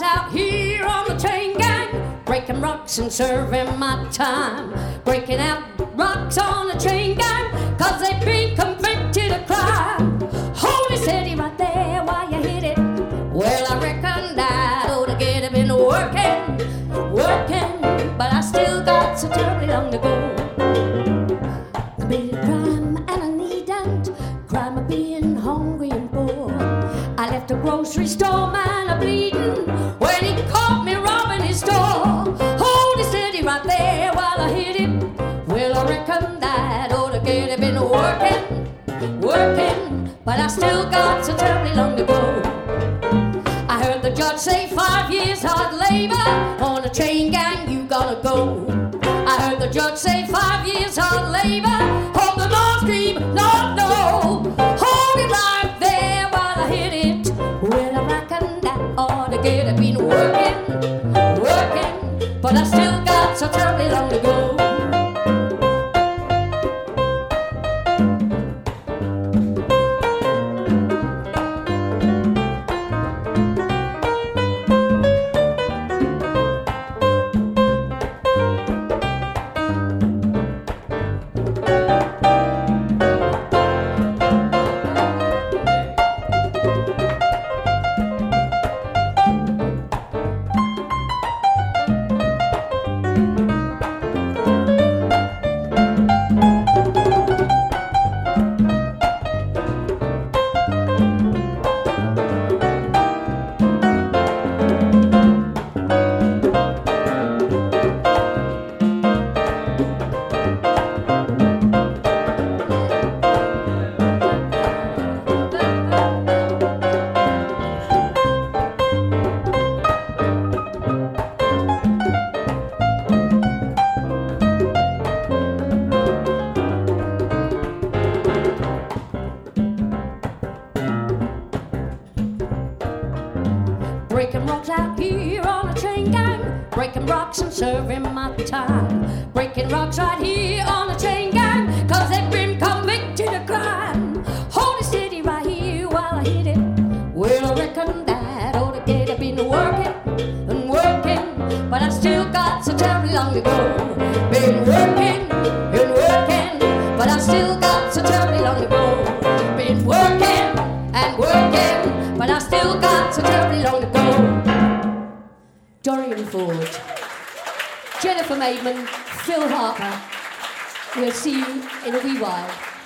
rocks out here on the chain gang. Breaking rocks and serving my time. Breaking out rocks on the chain gang. Cause they've been convicted of crime. Holy city right there while you hit it. Well, I reckon that ought to get it been working, working. But I still got so terribly long to go. Grocery store man a bleeding when he caught me robbing his store. Hold it steady right there while I hit him. Well, I reckon that ought to get it been working, working. But I still got so terribly long to go. I heard the judge say five years hard labor on a chain gang, you gotta go. I heard the judge say five years hard labor it been working, working, but I still got so terribly long to go. Breaking rocks out here on a chain gang. Breaking rocks and serving my time. Breaking rocks right here on a chain gang. Cause they've been convicted of crime. It steady right here while I hit it. Well, I reckon that ought to get it been working and working. But I still got so terribly long to go. Been working and working. But I still got so terribly long to go. Been working and working. But I still got so terribly long to go. Dorian Ford, Jennifer Maidman, Phil Harper. We'll see you in a wee while.